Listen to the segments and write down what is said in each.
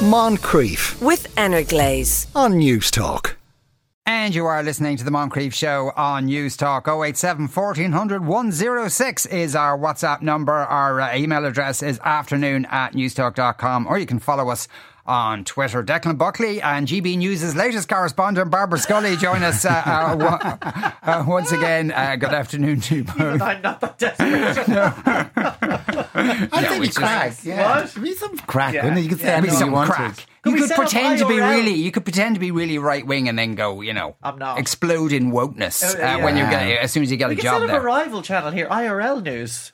Moncrieff with Energlaze. on News Talk. And you are listening to the Moncrieff Show on News Talk 087 1400 106 is our WhatsApp number. Our uh, email address is afternoon at newstalk.com or you can follow us on Twitter. Declan Buckley and GB News' latest correspondent, Barbara Scully, join us uh, uh, uh, once again. Uh, good afternoon to you both. I'm not that desperate. I think we it's just- crack. Yeah. What? Be some crack, Yeah. wouldn't it? You could say Yeah, anything some you wanted. crack. Can You could pretend to be really, you could pretend to be really right wing and then go, you know, I'm not. explode in wokeness Oh, uh, when you get as soon as you get we a can job set up there. a rival channel here, IRL News,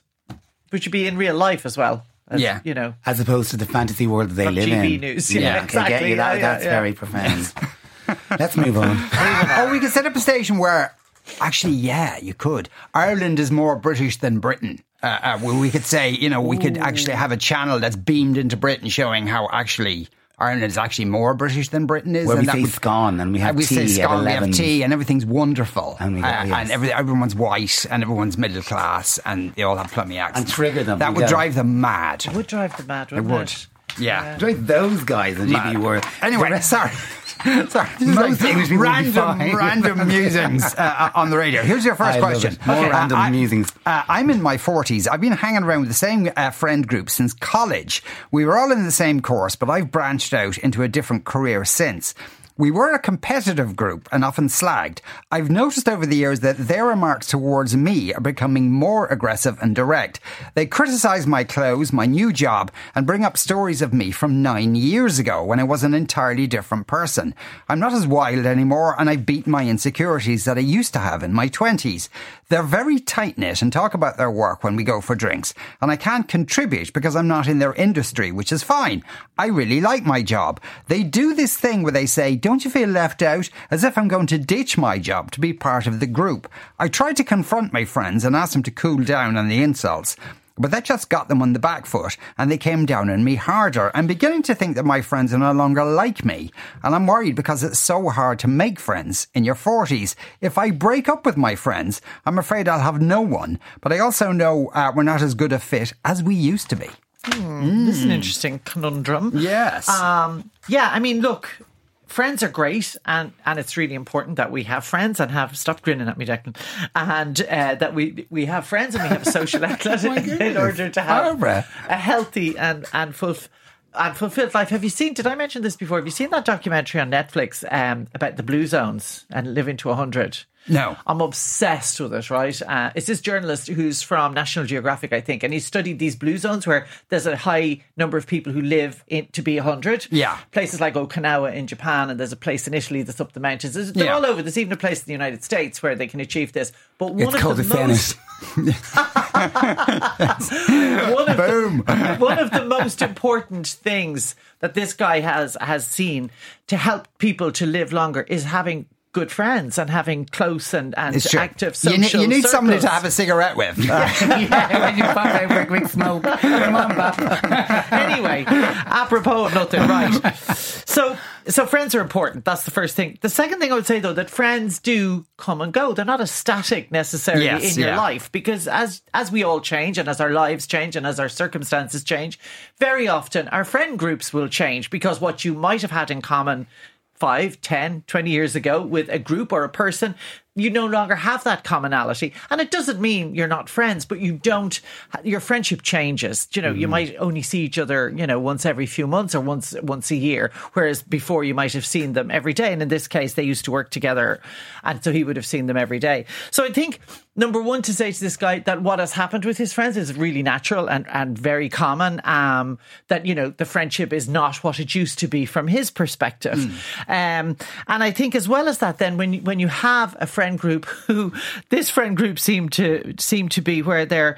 which would be in real life as well. As, Yeah. you know. As opposed to the fantasy world that they From live GB in. News. Yeah, Yeah, I I exactly. get you. That, Yeah, yeah, that's yeah. very profound. Let's move on. Oh, we could set up a station where, actually, yeah, you could. Ireland is more British than Britain. Uh, uh, where we could say, you know, we could actually have a channel that's beamed into Britain showing how actually Ireland is actually more British than Britain is. Where we and that say would- scone and we have we say tea at scone, we have tea, and everything's wonderful. And we go, Uh, yes. and every, everyone's white, and everyone's middle class, and they all have plummy accents. And trigger them. That We would go. drive them mad. It would drive them mad, It wouldn't would. it? Yeah. drive those guys in GB Mad. world. Anyway, sorry. Sorry, Most like English people would be random, random musings uh, on the radio. Here's your first I question. More random I- musings. Uh, I'm in my 40s. I've been hanging around with the same uh, friend group since college. We were all in the same course, but I've branched out into a different career since. We were a competitive group and often slagged. I've noticed over the years that their remarks towards me are becoming more aggressive and direct. They criticise my clothes, my new job, and bring up stories of me from nine years ago when I was an entirely different person. I'm not as wild anymore and I've beaten my insecurities that I used to have in my 20s. They're very tight knit and talk about their work when we go for drinks, and I can't contribute because I'm not in their industry, which is fine. I really like my job. They do this thing where they say, Don't you feel left out? As if I'm going to ditch my job to be part of the group. I tried to confront my friends and ask them to cool down on the insults. But that just got them on the back foot and they came down on me harder. I'm beginning to think that my friends are no longer like me. And I'm worried because it's so hard to make friends in your 40s. If I break up with my friends, I'm afraid I'll have no one. But I also know uh, we're not as good a fit as we used to be. This is an interesting conundrum. Yes. Um, yeah, I mean, look, friends are great, and and it's really important that we have friends and have stop grinning at me, Declan, and uh, that we we have friends and we have a social outlet in, in order to have Barbara. a healthy and and full. And fulfilled life. Have you seen? Did I mention this before? Have you seen that documentary on Netflix um, about the blue zones and living to hundred? No. I'm obsessed with it, right? Uh, it's this journalist who's from National Geographic, I think, and he studied these blue zones where there's a high number of people who live in, to be 100. Yeah. Places like Okinawa in Japan, and there's a place in Italy that's up the mountains. There's- They're Yeah. all over. There's even a place in the United States where they can achieve this. But one It's of called the the most, one of Boom. The, one of the most important things that this guy has has seen to help people to live longer is having good friends and having close and, and It's true. active you, social need, you need somebody to have a cigarette with. yeah, when you pop out for a quick smoke. Come on, Bap. anyway, apropos of nothing, right? So, so friends are important. That's the first thing. The second thing I would say, though, that friends do come and go. They're not a static necessarily Yes, in your yeah. life because as as we all change and as our lives change and as our circumstances change, very often our friend groups will change because what you might have had in common. 5, 10, 20 years ago with a group or a person, you no longer have that commonality. And it doesn't mean you're not friends, but you don't, your friendship changes. You know, you might only see each other, you know, once every few months or once, once a year. Whereas before you might have seen them every day. And in this case, they used to work together. And so he would have seen them every day. So I think number one to say to this guy that what has happened with his friends is really natural and, and very common. Um, that, you know, the friendship is not what it used to be from his perspective. Um, and I think as well as that, then when, when you have a friend group who this friend group seemed to seem to be where they're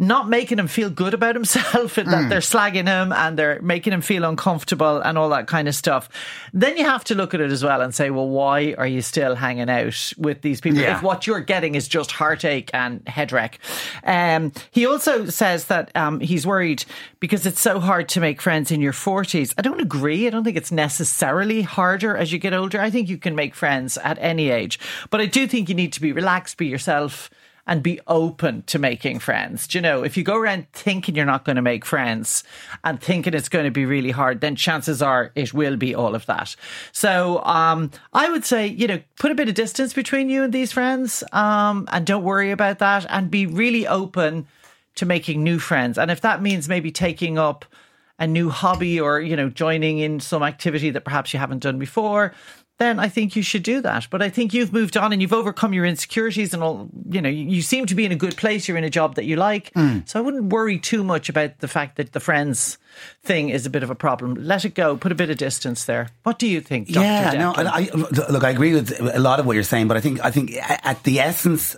not making him feel good about himself and that they're slagging him and they're making him feel uncomfortable and all that kind of stuff. Then you have to look at it as well and say, well, why are you still hanging out with these people Yeah. if what you're getting is just heartache and head wreck? Um, he also says that um, he's worried because it's so hard to make friends in your 40s. I don't agree. I don't think it's necessarily harder as you get older. I think you can make friends at any age. But I do think you need to be relaxed, be yourself and be open to making friends. Do you know, if you go around thinking you're not going to make friends and thinking it's going to be really hard, then chances are it will be all of that. So um, I would say, you know, put a bit of distance between you and these friends um, and don't worry about that and be really open to making new friends. And if that means maybe taking up a new hobby or, you know, joining in some activity that perhaps you haven't done before, then I think you should do that. But I think you've moved on and you've overcome your insecurities and all, you know, you, seem to be in a good place. You're in a job that you like. Hmm. So I wouldn't worry too much about the fact that the friends thing is a bit of a problem. Let it go. Put a bit of distance there. What do you think, Dr. Yeah, no, Declan? and I, look, I agree with a lot of what you're saying, but I think, I think at the essence,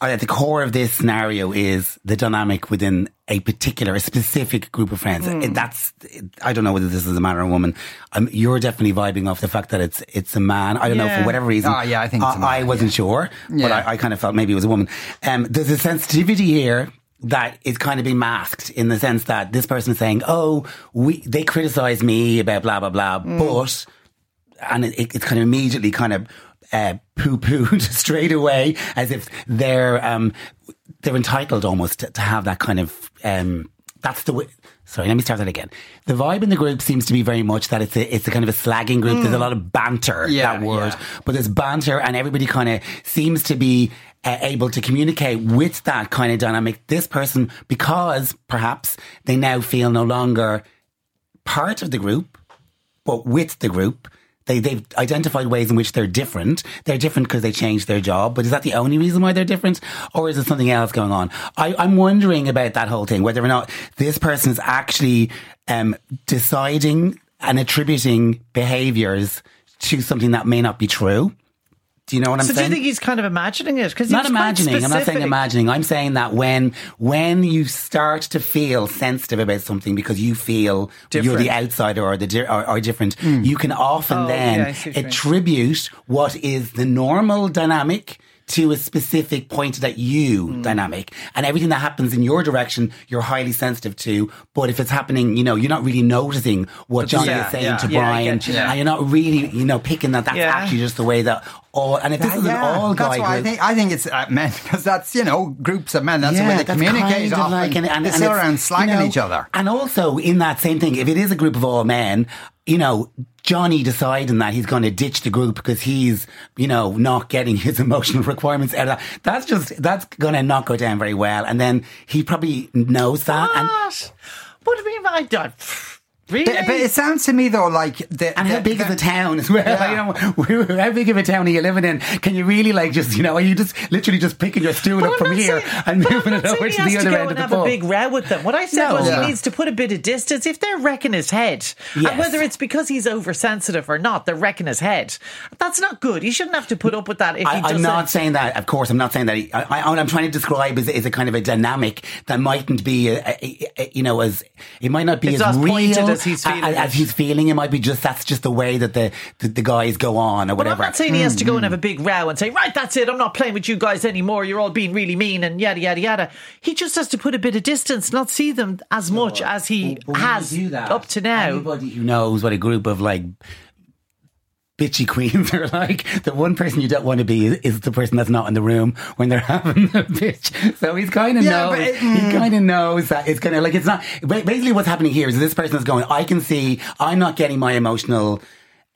at the core of this scenario is the dynamic within a particular, a specific group of friends. Hmm. That's, I don't know whether this is a man or a woman. Um, you're definitely vibing off the fact that it's, it's a man. I don't know for whatever reason. Oh, yeah, I think it's a man, I wasn't sure, but Yeah. I, I kind of felt maybe it was a woman. Um, there's a sensitivity here that is kind of being masked in the sense that this person is saying, "Oh, we they criticize me about blah blah blah," Hmm. but and it, it's kind of immediately kind of uh, poo-pooed straight away as if they're um, they're entitled almost to, to have that kind of um, that's the way. Sorry, let me start that again. The vibe in the group seems to be very much that it's a it's a kind of a slagging group. There's a lot of banter. Mm. Yeah, that word, yeah. but there's banter, and everybody kind of seems to be uh, able to communicate with that kind of dynamic. This person, because perhaps they now feel no longer part of the group, but with the group. They, they've identified ways in which they're different. They're different because they changed their job, but is that the only reason why they're different? Or is there something else going on? I, I'm wondering about that whole thing, whether or not this person is actually um, deciding and attributing behaviors to something that may not be true. Do you know what I'm saying? so do you think he's kind of imagining it? Because not imagining. I'm not saying imagining. I'm saying that when when you start to feel sensitive about something because you feel you're the outsider or the di- or, or different, you can often Oh, then yeah, I see what you mean. attribute what is the normal dynamic to a specific point that you Hmm. dynamic and everything that happens in your direction you're highly sensitive to but if it's happening you know you're not really noticing what Johnny yeah, is saying yeah. to Yeah, Brian and you're not really you know picking that that's actually just the way that all and if this is an all guy that's why I think I think it's uh, men because that's you know groups of men. That's the way they communicate. kind of often. like, and, and, they sit around you know, each other. And also in that same thing, if it is a group of all men, you know, Johnny deciding that he's going to ditch the group because he's, you know, not getting his emotional requirements out of that. That's just, that's going to not go down very well. And then he probably knows that. And, What? What do you mean? I don't. Really? But, but it sounds to me though like the, and how the- big the- is the town as well? Yeah. You know, how big of a town are you living in? Can you really like just, you know, are you just literally just picking your stool But up I'm from here saying- and moving it over to the other end and of the have pub? a big row with them. What I said No. was Yeah. he needs to put a bit of distance. If they're wrecking his head, and Yes. whether it's because he's oversensitive or not, they're wrecking his head. That's not good. He shouldn't have to put up with that if I. I'm not saying that. Of course, I'm not saying that. He, I, I, what I'm trying to describe is, is a kind of a dynamic that mightn't be, a, a, a, you know, as it might not be It's as real as he's feeling as, it. as he's feeling. It might be just that's just the way that the the, the guys go on or But I'm not saying he has to go and hmm. have a big row and say, right, that's it, I'm not playing with you guys anymore, you're all being really mean and yada, yada, yada. He just has to put a bit of distance, not see them as much as he But has do that, up to now. Anybody who knows what a group of like bitchy queens are like, the one person you don't want to be is, is the person that's not in the room when they're having the bitch. So he's kind of Yeah, knows. but it- he kind of knows that it's kind of like it's not. Basically, what's happening here is this person is going. I can see I'm not getting my emotional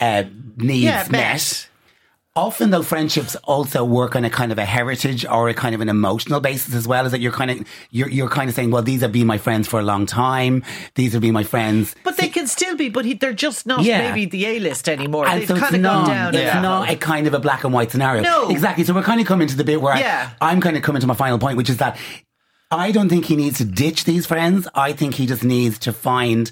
uh, needs yeah, met. Often, though, friendships also work on a kind of a heritage or a kind of an emotional basis as well. Is that you're kind of you're you're kind of saying, well, these have been my friends for a long time. These have been my friends. But they can still be, but he, they're just not Yeah. maybe the A list anymore. And They've so it's kind of gone down. it's level. not a kind of a black and white scenario. No. Exactly. So we're kind of coming to the bit where Yeah. I, I'm kind of coming to my final point, which is that I don't think he needs to ditch these friends. I think he just needs to find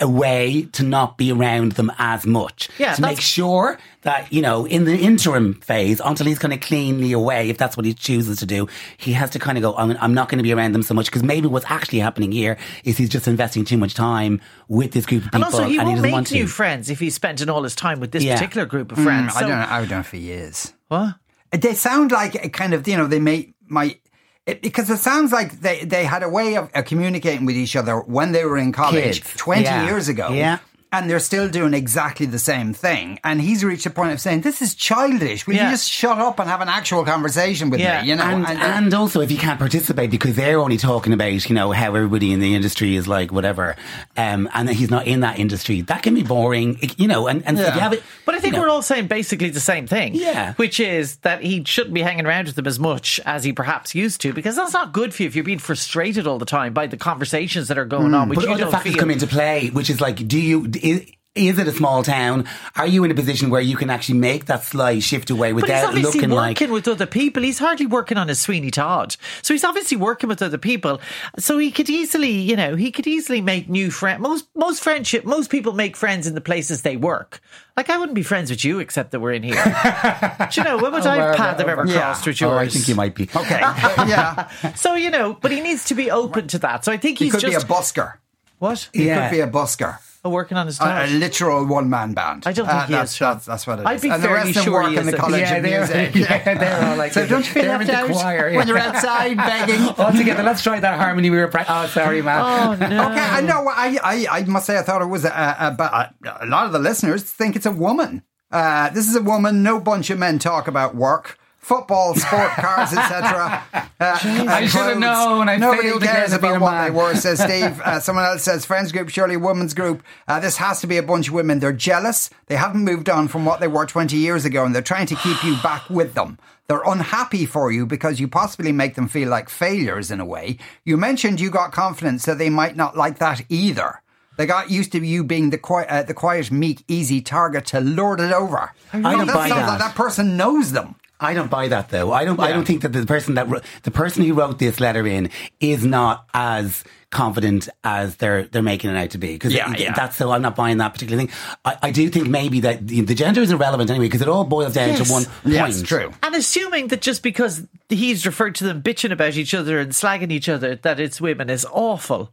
a way to not be around them as much. Yeah, to make sure that, you know, in the interim phase, until he's kind of cleanly away, if that's what he chooses to do, he has to kind of go, I'm, I'm not going to be around them so much. Because maybe what's actually happening here is he's just investing too much time with this group of people. And also, he and won't doesn't make want new to. friend if he's spending all his time with this Yeah. particular group of Mm, friends. I don't know. I don't know for years. What? They sound like a kind of you know they may might. It, because it sounds like they, they had a way of, of communicating with each other when they were in college Kids. 20 Yeah. years ago. Yeah. And they're still doing exactly the same thing. And he's reached a point of saying, "This is childish. Will Yeah. you just shut up and have an actual conversation with Yeah. me?" You know, and, and also if you can't participate because they're only talking about you know how everybody in the industry is like whatever um, and that he's not in that industry that can be boring you know and, and if Yeah. you have it But I think you know, we're all saying basically the same thing. Yeah. Which is that he shouldn't be hanging around with them as much as he perhaps used to, because that's not good for you if you're being frustrated all the time by the conversations that are going on, which but you other don't factors feel. come into play which is like do you is, is it a small town are you in a position where you can actually make that slight shift away he's without obviously looking like working with other people. He's hardly working on his Sweeney Todd. So he's obviously working with other people. So he could easily, you know, he could easily make new friends. Most most friendship, most people make friends in the places they work. Like I wouldn't be friends with you except that we're in here. Do you know, what would I path I've ever yeah. crossed with yours? oh, I think you might be okay, yeah, So you know, but he needs to be open to that. So I think he he's could be a just busker. what He Yeah. could be a busker. Working on his A, a literal one man band. I don't think Uh, he that's, is, That's, that's what it is. I'd be and the fairly rest of them sure work in the. College yeah, of they're, Music. yeah, they're all like So don't you feel they're left in out the choir, yeah. when you're outside begging? All together, let's try that harmony we were practicing. Oh, sorry, man. oh no! Okay, I know. I, I, I must say, I thought it was a, a, a, a lot of the listeners think it's a woman. Uh, this is a woman. No bunch of men talk about work. Football, sport, cars, etc. Uh, I should have known. I Nobody cares again to be about a what man. they were, says Steve. Uh, someone else says friends group, surely a women's group. Uh, this has to be a bunch of women. They're jealous. They haven't moved on from what they were 20 years ago, and they're trying to keep you back with them. They're unhappy for you because you possibly make them feel like failures in a way. You mentioned you got confidence so they might not like that either. They got used to you being the quiet, uh, the quiet, meek, easy target to lord it over. I don't that buy sounds that. like that person knows them. I don't buy that though. I don't. I don't think that the person that the person who wrote this letter in is not as confident as they're they're making it out to be. Because Yeah, yeah. that's so. I'm not buying that particular thing. I, I do think maybe that the, the gender is irrelevant anyway because it all boils down Yes. to one point. it's true. And assuming that just because he's referred to them bitching about each other and slagging each other, that it's women is awful.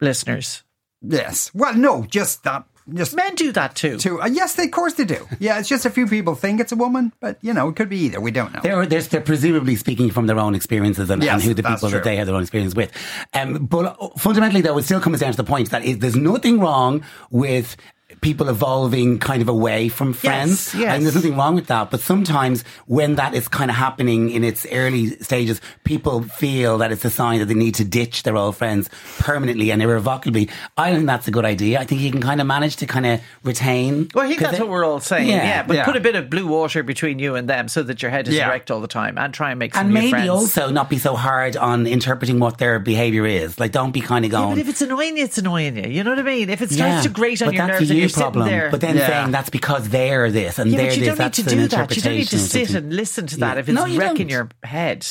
Listeners, Yes. Well, no, just that. Just men do that too. to uh, yes, they, of course they do. Yeah, it's just a few people think it's a woman, but you know, it could be either. We don't know. They're, they're, they're presumably speaking from their own experiences and, Yes, and who the people true. that they have their own experience with. Um, but fundamentally, though, it still comes down to the point that it, there's nothing wrong with people evolving kind of away from friends. yes. And there's nothing wrong with that. But sometimes when that is kind of happening in its early stages, people feel that it's a sign that they need to ditch their old friends permanently and irrevocably. I don't think that's a good idea. I think you can kind of manage to kind of retain. Well, I think 'cause that's they- what we're all saying. Yeah, Yeah, but yeah. put a bit of blue water between you and them so that your head is Yeah. erect all the time and try and make some And new maybe friends. also not be so hard on interpreting what their behaviour is. Like, don't be kind of Yeah, going. but if it's annoying you, it's annoying you. You know what I mean? If it starts Yeah, to grate on your nerves a and you you're problem. there. But then Yeah. saying that's because they're this and yeah, they're but you this. don't need to an do that. You don't need to sit and listen to that Yeah. if it's No, you wrecking don't. your head.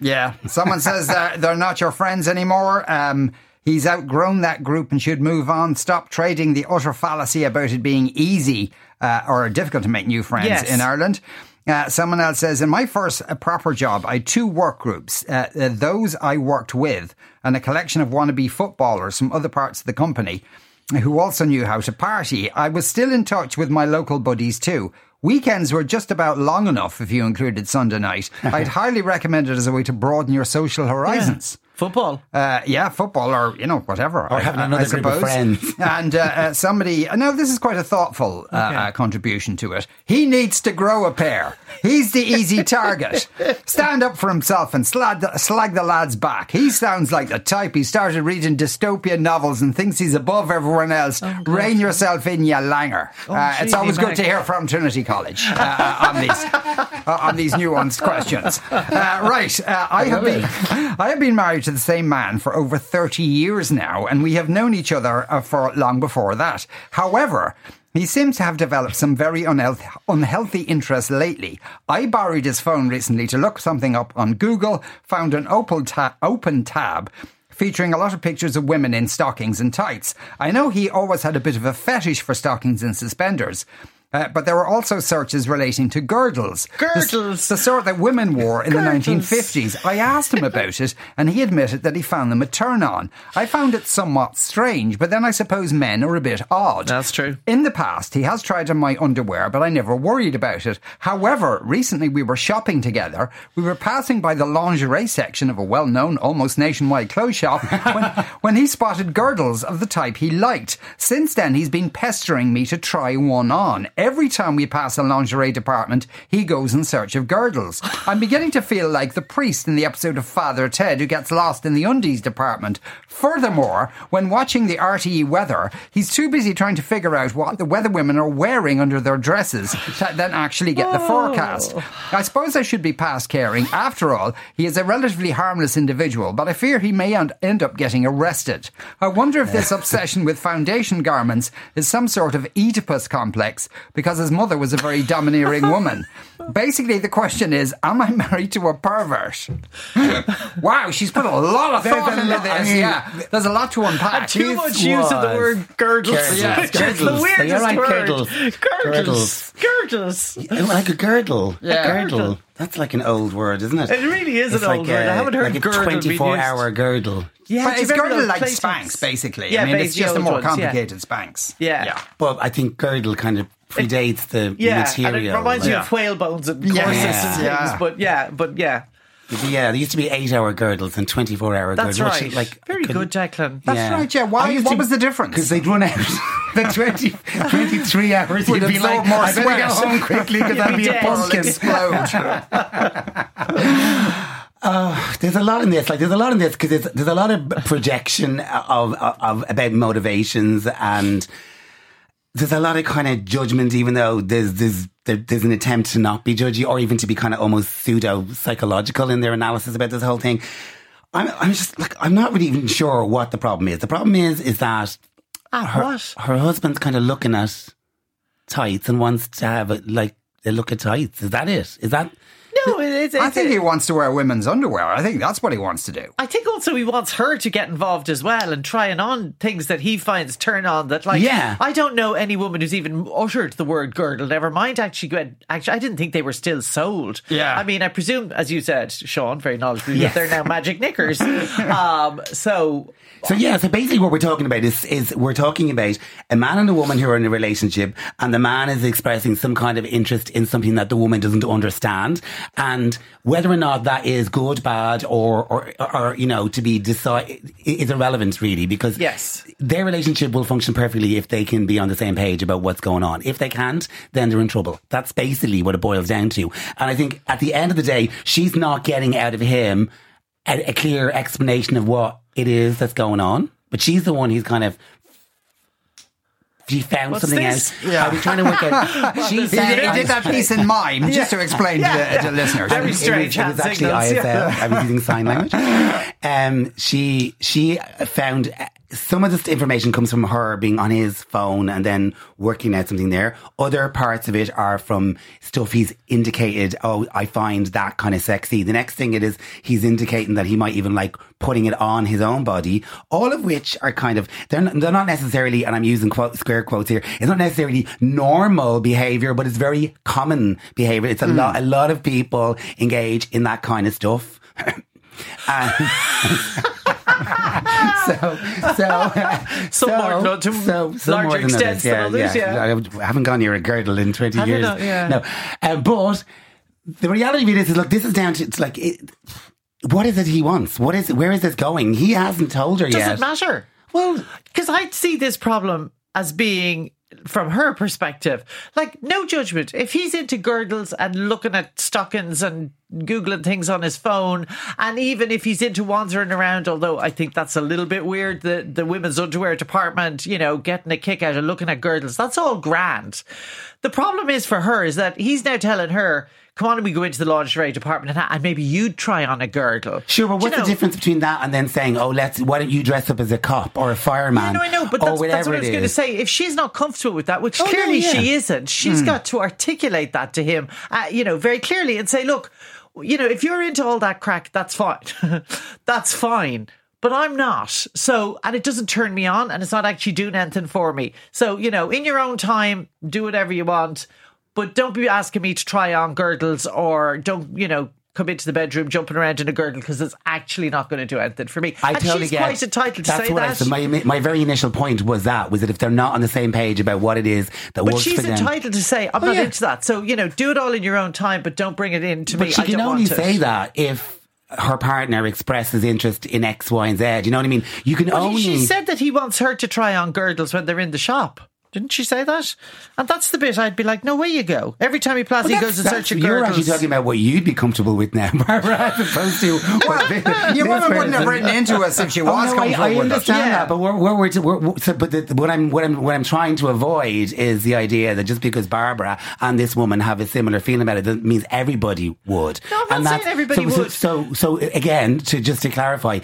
Yeah. Someone says that they're not your friends anymore. Um, he's outgrown that group and should move on. Stop trading the utter fallacy about it being easy uh, or difficult to make new friends Yes. in Ireland. Uh, someone else says, in my first uh, proper job, I had two work groups. Uh, uh, those I worked with and a collection of wannabe footballers from other parts of the company who also knew how to party. I was still in touch with my local buddies too. Weekends were just about long enough if you included Sunday night. I'd highly recommend it as a way to broaden your social horizons. Football. Uh, yeah, football or, you know, whatever. Or having another group of friends. and uh, uh, somebody, uh, no, this is quite a thoughtful uh, uh, contribution to it. He needs to grow a pair. He's the easy target. Stand up for himself and slag the, slag the lad's back. He sounds like the type. He started reading dystopian novels and thinks he's above everyone else. Rein yourself in, you langer. uh, it's always good to hear from Trinity College on these uh, on these nuanced questions. Uh, right, uh, I have been I have been married to the same man for over thirty years now, and we have known each other uh, for long before that. However. He seems to have developed some very unhealthy, unhealthy interests lately. I borrowed his phone recently to look something up on Google, found an open, ta- open tab featuring a lot of pictures of women in stockings and tights. I know he always had a bit of a fetish for stockings and suspenders. Uh, but there were also searches relating to girdles. Girdles. The, the sort that women wore in Girdles. the 1950s. I asked him about it, and he admitted that he found them a turn on. I found it somewhat strange, but then I suppose men are a bit odd. That's true. In the past, he has tried on my underwear, but I never worried about it. However, recently we were shopping together. We were passing by the lingerie section of a well known, almost nationwide clothes shop when, when he spotted girdles of the type he liked. Since then, he's been pestering me to try one on. Every time we pass a lingerie department, he goes in search of girdles. I'm beginning to feel like the priest in the episode of Father Ted who gets lost in the undies department. Furthermore, when watching the RTE weather, he's too busy trying to figure out what the weather women are wearing under their dresses to then actually get the oh. forecast. I suppose I should be past caring. After all, he is a relatively harmless individual, but I fear he may end end up getting arrested. I wonder if this obsession with foundation garments is some sort of Oedipus complex because his mother was a very domineering woman. Basically, the question is Am I married to a pervert? wow, she's put a lot of thought into lot- this. I mean, yeah, there's a lot to unpack. Too This much use of the was- word girdles. Girdles. Yeah, Girdles. It's the weirdest You're right, word. girdles. Girdles. Girdles. Oh, like a girdle. Yeah. A girdle. That's like an old word, isn't it? It really is It's an like old word. I haven't heard like a girdle being 24 used. hour girdle. Yeah, But do you it's remember girdle like playthings? Spanx, basically. Yeah, I mean, it's it's just a more ones, yeah. complicated Spanx. Yeah. Yeah. But I think girdle kind of predates the Yeah, material. and it reminds me like- of whale bones and corsets Yes, and things. yeah. But yeah, but yeah, Yeah, there used to be eight hour girdles and 24 hour that's girdles. right. Like, Very good, Declan. That's right, yeah. Why- I used what was the difference? Because they'd run out. the 20, 23 hours, Would you'd be absorb like, more I better go home quickly because You'd I'll be be a dead. pumpkin. Explode. Oh, there's a lot in this. Like, there's a lot in this because there's, there's a lot of projection of, of, of about motivations and there's a lot of kind of judgment, even though there's there's there, there's an attempt to not be judgy or even to be kind of almost pseudo psychological in their analysis about this whole thing. I'm I'm just like I'm not really even sure what the problem is. The problem is is that Ah, her, what? her husband's kind of looking at tights and wants to have a, like a look at tights. Is that it? Is that No, it's, it's, I think he wants to wear women's underwear. I think that's what he wants to do. I think also he wants her to get involved as well and trying on things that he finds turn on. That like, Yeah. I don't know any woman who's even uttered the word girdle. Never mind, actually, go- actually, I didn't think they were still sold. Yeah. I mean, I presume, as you said, Sean, very knowledgeable, Yes. that they're now magic knickers. um, so So yeah, so basically what we're talking about is is we're talking about a man and a woman who are in a relationship and the man is expressing some kind of interest in something that the woman doesn't understand and whether or not that is good, bad or or, or you know to be decide is irrelevant really because Yes. their relationship will function perfectly if they can be on the same page about what's going on. If they can't, then they're in trouble. That's basically what it boils down to. And I think at the end of the day, she's not getting out of him a, a clear explanation of what it is that's going on. But she's the one who's kind of. She found What's something this? Yeah, I was trying to work out. she He found, did, he did that piece in mime just to explain Yeah. to, the, to listeners. Very it was- strange It was, hand actually signals, ISL. yeah. I was using sign language. Um, she she found uh, some of this information comes from her being on his phone and then working out something there. Other parts of it are from stuff he's indicated. Oh, I find that kind of sexy. The next thing it is he's indicating that he might even like putting it on his own body. All of which are kind of they're not, they're not necessarily, and I'm using quote, square quotes here. It's not necessarily normal behavior, but it's very common behavior. It's a hmm. lot. A lot of people engage in that kind of stuff. And- so, so, Some more- no, to larger than extents than others, yeah. I haven't gone near a girdle in 20 I don't years. know, yeah. No. Uh, but the reality of it is, is, look, this is down to, it's like, it, what is it he wants? What is, where is this going? He hasn't told her does yet. it matter? Well, Because I see this problem as being from her perspective, like no judgment. If he's into girdles and looking at stockings and googling things on his phone, and even if he's into wandering around, although I think that's a little bit weird, the the women's underwear department, you know, getting a kick out of looking at girdles, that's all grand. The problem is for her is that he's now telling her. Come on, and we go into the lingerie department and, and maybe you'd try on a girdle. Sure, but Do you what's know- the difference between that and then saying, "Oh, let's why don't you dress up as a cop or a fireman?" No, I know, but that's, that's what I was going to say. If she's not comfortable with that, which Oh, no, clearly yeah. she isn't, she's got to articulate that to him, uh, you know, very clearly and say, look, you know, if you're into all that crack, that's fine. that's fine. but I'm not. So, and it doesn't turn me on and it's not actually doing anything for me. So, you know, in your own time, do whatever you want, but don't be asking me to try on girdles or don't, you know, come into the bedroom jumping around in a girdle because it's actually not going to do anything for me. I and totally she's get. quite entitled to say what that. I said. My my very initial point was that was that if they're not on the same page about what it is that but works she's for them, entitled to say, I'm Oh, not yeah. into that. So, you know, do it all in your own time, but don't bring it in to me. But she I can only say that if her partner expresses interest in X, Y, and Z. You know what I mean? You can Well, only. she said that he wants her to try on girdles when they're in the shop. Didn't she say that? And that's the bit I'd be like, no way you go. Every time he plays, he goes in search of You're girdles. actually talking about what you'd be comfortable with now, Barbara, as opposed to what this, Your woman wouldn't have written into us if she Oh, was no, I, comfortable I us. understand Yeah. that, but we're, we're, we're, we're, so, but the, what I'm what I'm what I'm trying to avoid is the idea that just because Barbara and this woman have a similar feeling about it, that means everybody would. No, I'm not saying everybody so, would. So, so, so again, to just to clarify.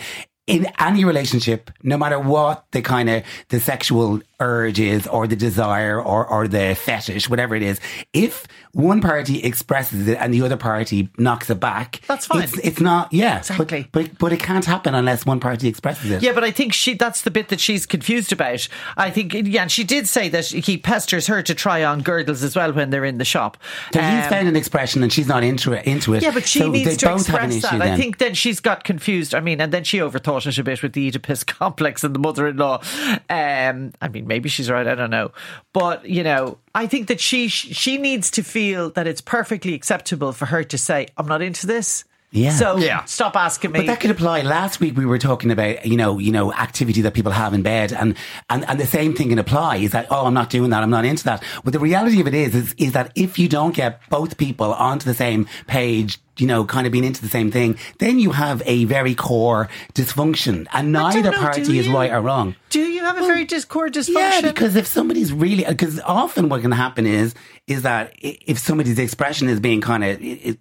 In any relationship, no matter what the kind of the sexual urge is, or the desire, or or the fetish, whatever it is, if one party expresses it and the other party knocks it back, That's fine. It's, it's not, yeah, Exactly. But, but but it can't happen unless one party expresses it. Yeah, but I think she that's the bit that she's confused about. I think yeah, and she did say that he pesters her to try on girdles as well when they're in the shop. So he's Um, found an expression and she's not into it. Into it. Yeah, but she so needs they to both have an express issue that. I think then she's got confused. I mean, and then she overthought it a bit with the Oedipus complex and the mother-in-law. Um, I mean, maybe she's right. I don't know, but you know, I think that she she needs to feel that it's perfectly acceptable for her to say, "I'm not into this." Yeah. So Yeah. stop asking me. But that could apply. Last week we were talking about you know you know activity that people have in bed, and and and the same thing can apply. Is that oh I'm not doing that, I'm not into that. But the reality of it is is, is that if you don't get both people onto the same page. You know, kind of being into the same thing, then you have a very core dysfunction, and neither know, party is right or wrong. Do you have a very discord dysfunction? Yeah, because if somebody's really, because often what can happen is, is that if somebody's expression is being kind of, it,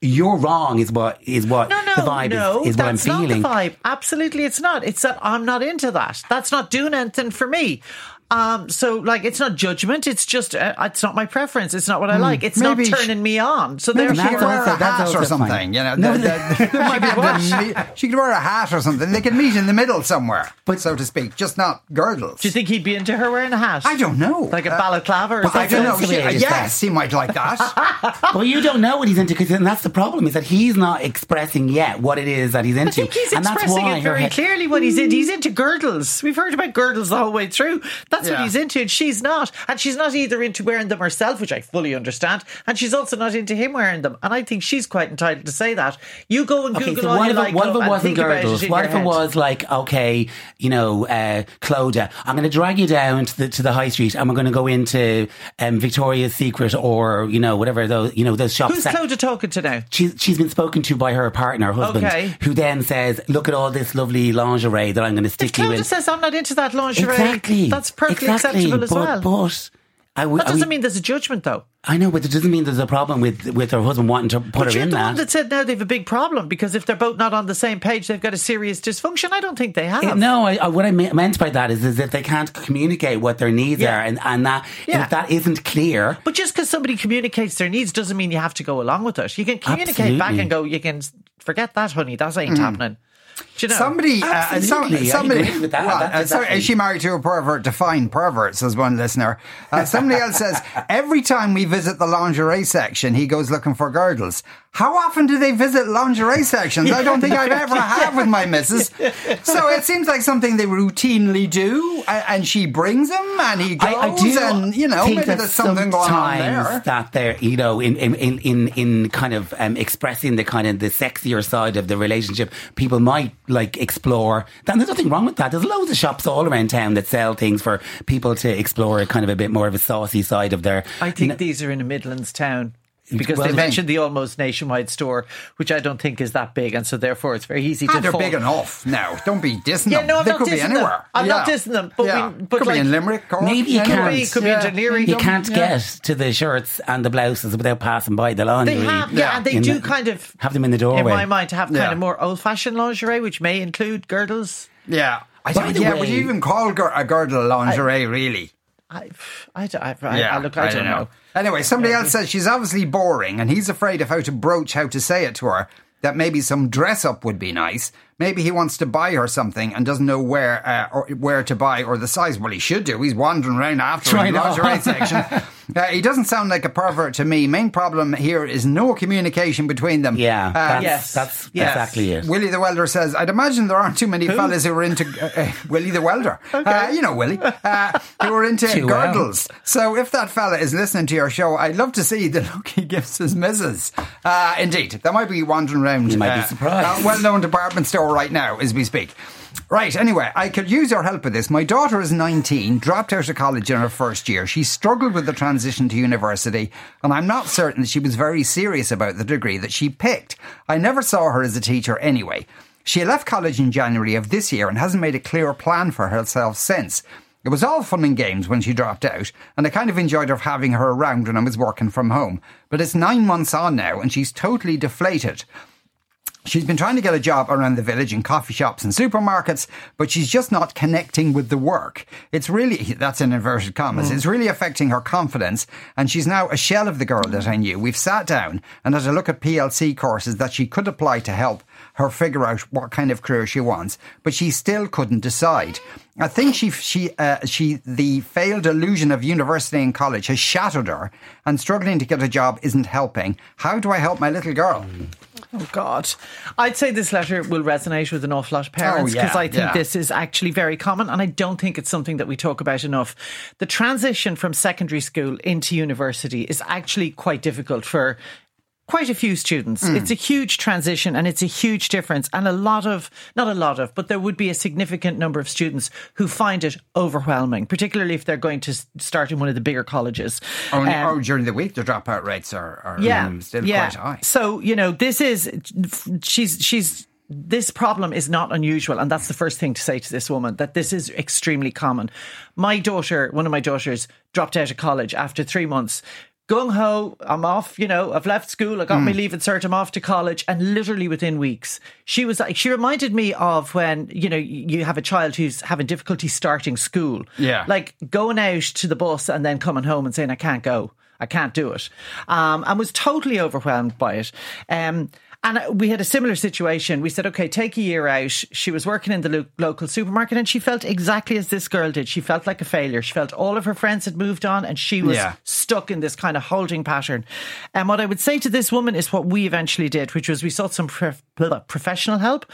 you're wrong is what is what No, no, the vibe no. is, is what I'm that's feeling. not the vibe. Absolutely, it's not. It's that I'm not into that. That's not doing anything for me. Um, so like, it's not judgment. It's just, uh, it's not my preference. It's not what I like. It's Hmm. maybe not she- turning me on. So Maybe therefore, she could wear a hat also or something. fine. You know, No, the- the- there might be what? she could wear a hat or something. They could meet in the middle somewhere, but so to speak, just not girdles. do you think he'd be into her wearing a hat? I don't know. Like a Uh, balaclava or I something? don't know. That's the way She- I just yes, he might like that. well, you don't know what he's into, because that's the problem is that he's not expressing yet what it is that he's into, I think he's and that's expressing why it very head- clearly what he's into. He's into girdles. We've heard about girdles the whole way through. That's what Yeah. he's into, and she's not. And she's not either into wearing them herself, which I fully understand, and she's also not into him wearing them. And I think she's quite entitled to say that. You go and Okay, Google so all what you if, it, like, what if it wasn't girdles? it What if it head. was like, okay, you know, uh, Clodagh, I'm going to drag you down to the to the high street, and we're going to go into um, Victoria's Secret or you know whatever those you know those shops. Who's that- Clodagh talking to now? She's, she's been spoken to by her partner, husband, Okay. who then says, "Look at all this lovely lingerie that I'm going to If stick you in." Clodagh says I'm not into that lingerie, exactly, that's perfectly exactly. acceptable as but, well. But I would. that doesn't mean there's a judgment, though. I know, but it doesn't mean there's a problem with with her husband wanting to put But her you're in the that. one that said now they've a big problem because if they're both not on the same page, they've got a serious dysfunction. I don't think they have. Uh, No, I, I, what I me- meant by that is, is if they can't communicate what their needs Yeah. are, and, and that Yeah. if that isn't clear, But just because somebody communicates their needs doesn't mean you have to go along with it. You can communicate back and go, you can forget that, honey. That ain't happening. Do you know? Somebody, uh, some, Absolutely, I somebody, agree. Well, uh, sorry, exactly- is she married to a pervert? Define perverts, says one listener. Uh, somebody else says, every time we visit the lingerie section, he goes looking for girdles. How often do they visit lingerie sections? I don't think I've ever had with my missus. So it seems like something they routinely do, and, and she brings him, and he goes, I, I do and you know, maybe there's something going on there. That they're, you know, in in in in, in kind of um, expressing the kind of the sexier side of the relationship, people might like explore. And there's nothing wrong with that. There's loads of shops all around town that sell things for people to explore kind of a bit more of a saucy side of their. I think these are in a Midlands town. Because Well, they they- mentioned the almost nationwide store, which I don't think is that big, and so therefore it's very easy Ah, to. they're fall. big enough now. Don't be dissing Yeah, them. no, I'm they not could be dissing them. anywhere. I'm not Yeah. dissing them, but yeah. we- but could like- be in Limerick. Cork. Maybe you can't- Could be, could be Yeah. in Dún Laoghaire. You can't Yeah. get to the shirts and the blouses without passing by the laundry. They have, yeah, and they do the- kind of have them in the doorway. In my mind, to have kind Yeah. of more old-fashioned lingerie, which may include girdles. Yeah. I By don't, the yeah, way- would you even call gir- a girdle lingerie, really? I, I, don't- I, I, I look, I, don't know. Anyway, somebody else says she's obviously boring and he's afraid of how to broach how to say it to her. That maybe some dress up would be nice. Maybe he wants to buy her something and doesn't know where uh, or where to buy or the size. Well, he should do. He's wandering around after the lingerie section. Uh, he doesn't sound like a pervert to me. Main problem here is no communication between them. Yeah, Uh, that's, yes. that's Yes. exactly it. Willie the Welder says, I'd imagine there aren't too many fellas who are into uh, uh, Willie the Welder. Uh, you know Willie, uh, who are into Too well. girdles. So if that fella is listening to your show, I'd love to see the look he gives his missus. Uh, indeed, that might be wandering around. You might be uh, surprised. A well-known department store right now as we speak. Right, anyway, I could use your help with this. My daughter is 19, dropped out of college in her first year. She struggled with the transition to university, and I'm not certain that she was very serious about the degree that she picked. I never saw her as a teacher anyway. She left college in January of this year and hasn't made a clear plan for herself since. It was all fun and games when she dropped out, and I kind of enjoyed having her around when I was working from home. But it's nine months on now, and she's totally deflated. She's been trying to get a job around the village in coffee shops and supermarkets, but she's just not connecting with the work. It's really, that's in inverted commas, it's really affecting her confidence, and she's now a shell of the girl that I knew. We've sat down and had a look at PLC courses that she could apply to help her figure out what kind of career she wants, but she still couldn't decide. I think she, she, uh, she, the failed illusion of university and college has shattered her, and struggling to get a job isn't helping. How do I help my little girl? Oh God, I'd say this letter will resonate with an awful lot of oh, parents Oh, yeah, because I think yeah. this is actually very common, and I don't think it's something that we talk about enough. The transition from secondary school into university is actually quite difficult for. Quite a few students. Hmm. It's a huge transition and it's a huge difference. And a lot of, not a lot of, but there would be a significant number of students who find it overwhelming, particularly if they're going to start in one of the bigger colleges. Only, Um, oh, during the week, the dropout rates are, are yeah, um, still yeah. quite high. So you know, this is she's she's this problem is not unusual, and that's the first thing to say to this woman that this is extremely common. My daughter, one of my daughters, dropped out of college after three months. Gung ho, I'm off, you know, I've left school, I got Hmm. my leave cert, I'm off to college. And literally within weeks, she was like, she reminded me of when, you know, you have a child who's having difficulty starting school. Yeah. Like going out to the bus and then coming home and saying, I can't go. I can't do it. Um, and was totally overwhelmed by it. Um, and we had a similar situation. We said, okay, take a year out. She was working in the lo- local supermarket and she felt exactly as this girl did. She felt like a failure. She felt all of her friends had moved on and she was Yeah. stuck in this kind of holding pattern. And what I would say to this woman is what we eventually did, which was we sought some prof- professional help.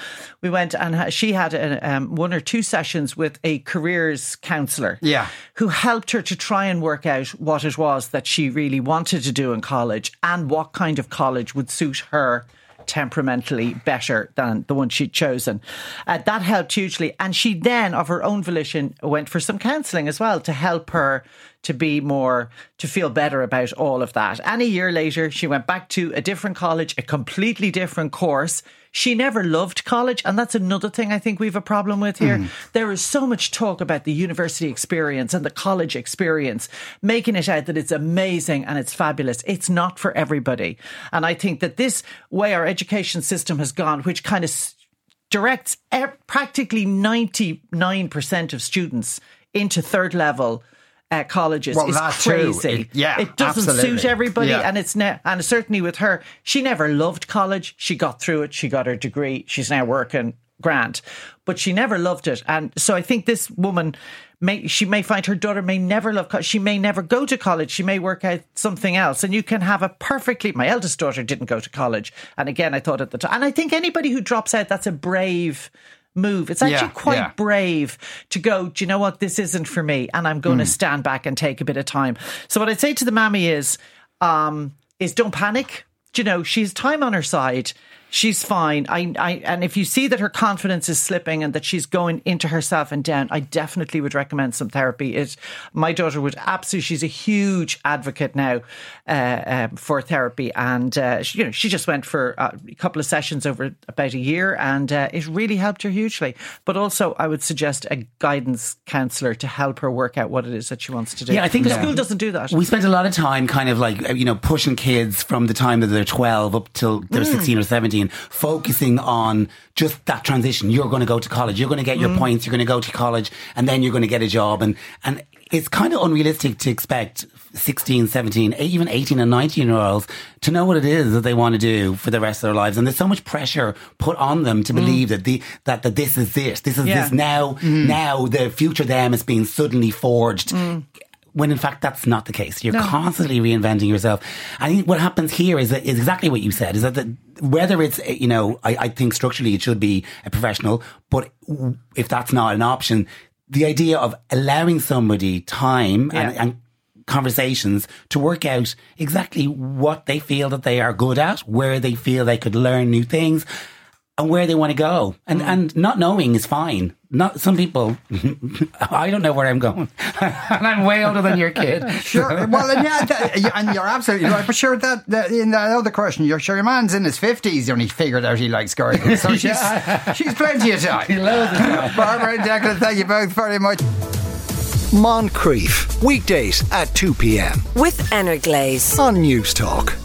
We went and she had a, um, one or two sessions with a careers counsellor Yeah. who helped her to try and work out what it was that she really wanted to do in college and what kind of college would suit her temperamentally better than the one she'd chosen. Uh, that helped hugely. And she then, of her own volition, went for some counselling as well to help her to be more, to feel better about all of that. And a year later, she went back to a different college, a completely different course. She never loved college, and that's another thing I think we've a problem with here. Mm-hmm. There is so much talk about the university experience and the college experience, making it out that it's amazing and it's fabulous. It's not for everybody. And I think that this way our education system has gone, which kind of s- directs practically 99% of students into third level uh, colleges Well, is crazy. It- yeah, it doesn't absolutely. suit everybody, Yeah. and it's ne- and certainly with her, she never loved college. She got through it. She got her degree. She's now working grant, but she never loved it. And so I think this woman may she may find her daughter may never love college. She may never go to college. She may work out something else. And you can have a perfectly. My eldest daughter didn't go to college, and again, I thought at the time, and I think anybody who drops out, that's a brave. Move. It's actually Yeah, quite yeah. brave to go, do you know what? This isn't for me. And I'm going to stand back and take a bit of time. So what I'd say to the mammy is, um, is don't panic. Do you know, she's time on her side. She's fine. I, I, and if you see that her confidence is slipping and that she's going into herself and down, I definitely would recommend some therapy. It, my daughter would absolutely. She's a huge advocate now uh, um, for therapy, and uh, she, you know, she just went for a couple of sessions over about a year, and uh, it really helped her hugely. But also, I would suggest a guidance counsellor to help her work out what it is that she wants to do. Yeah, I think the school doesn't do that. We spent a lot of time kind of like, uh, you know, pushing kids from the time that they're 12 up till they're 16 or 17, focusing on just that transition. You're going to go to college. You're going to get your mm. points. You're going to go to college and then you're going to get a job. And, and it's kind of unrealistic to expect 16, 17, even 18 and 19 year olds to know what it is that they want to do for the rest of their lives. And there's so much pressure put on them to mm. believe that the, that, that this is this, this is Yeah. this now, mm. now the future them is being suddenly forged. When in fact that's not the case. You're constantly reinventing yourself. I think what happens here is, that, is exactly what you said. Is that the, whether it's uh, you know I, I think structurally it should be a professional, but if that's not an option, the idea of allowing somebody time and, and conversations to work out exactly what they feel that they are good at, where they feel they could learn new things, and where they want to go. And mm. and not knowing is fine. Not some people. I don't know where I'm going. and I'm way older than your kid. Sure. Well, and yeah, that, and you're absolutely right. But sure, that, that in that other question, you're sure your man's in his fifties and he figured out he likes gardening, so she's she's plenty of time. loads of time. Barbara and Declan, thank you both very much. Moncrieff, weekdays at 2 p.m. with Anna Glaze on News Talk.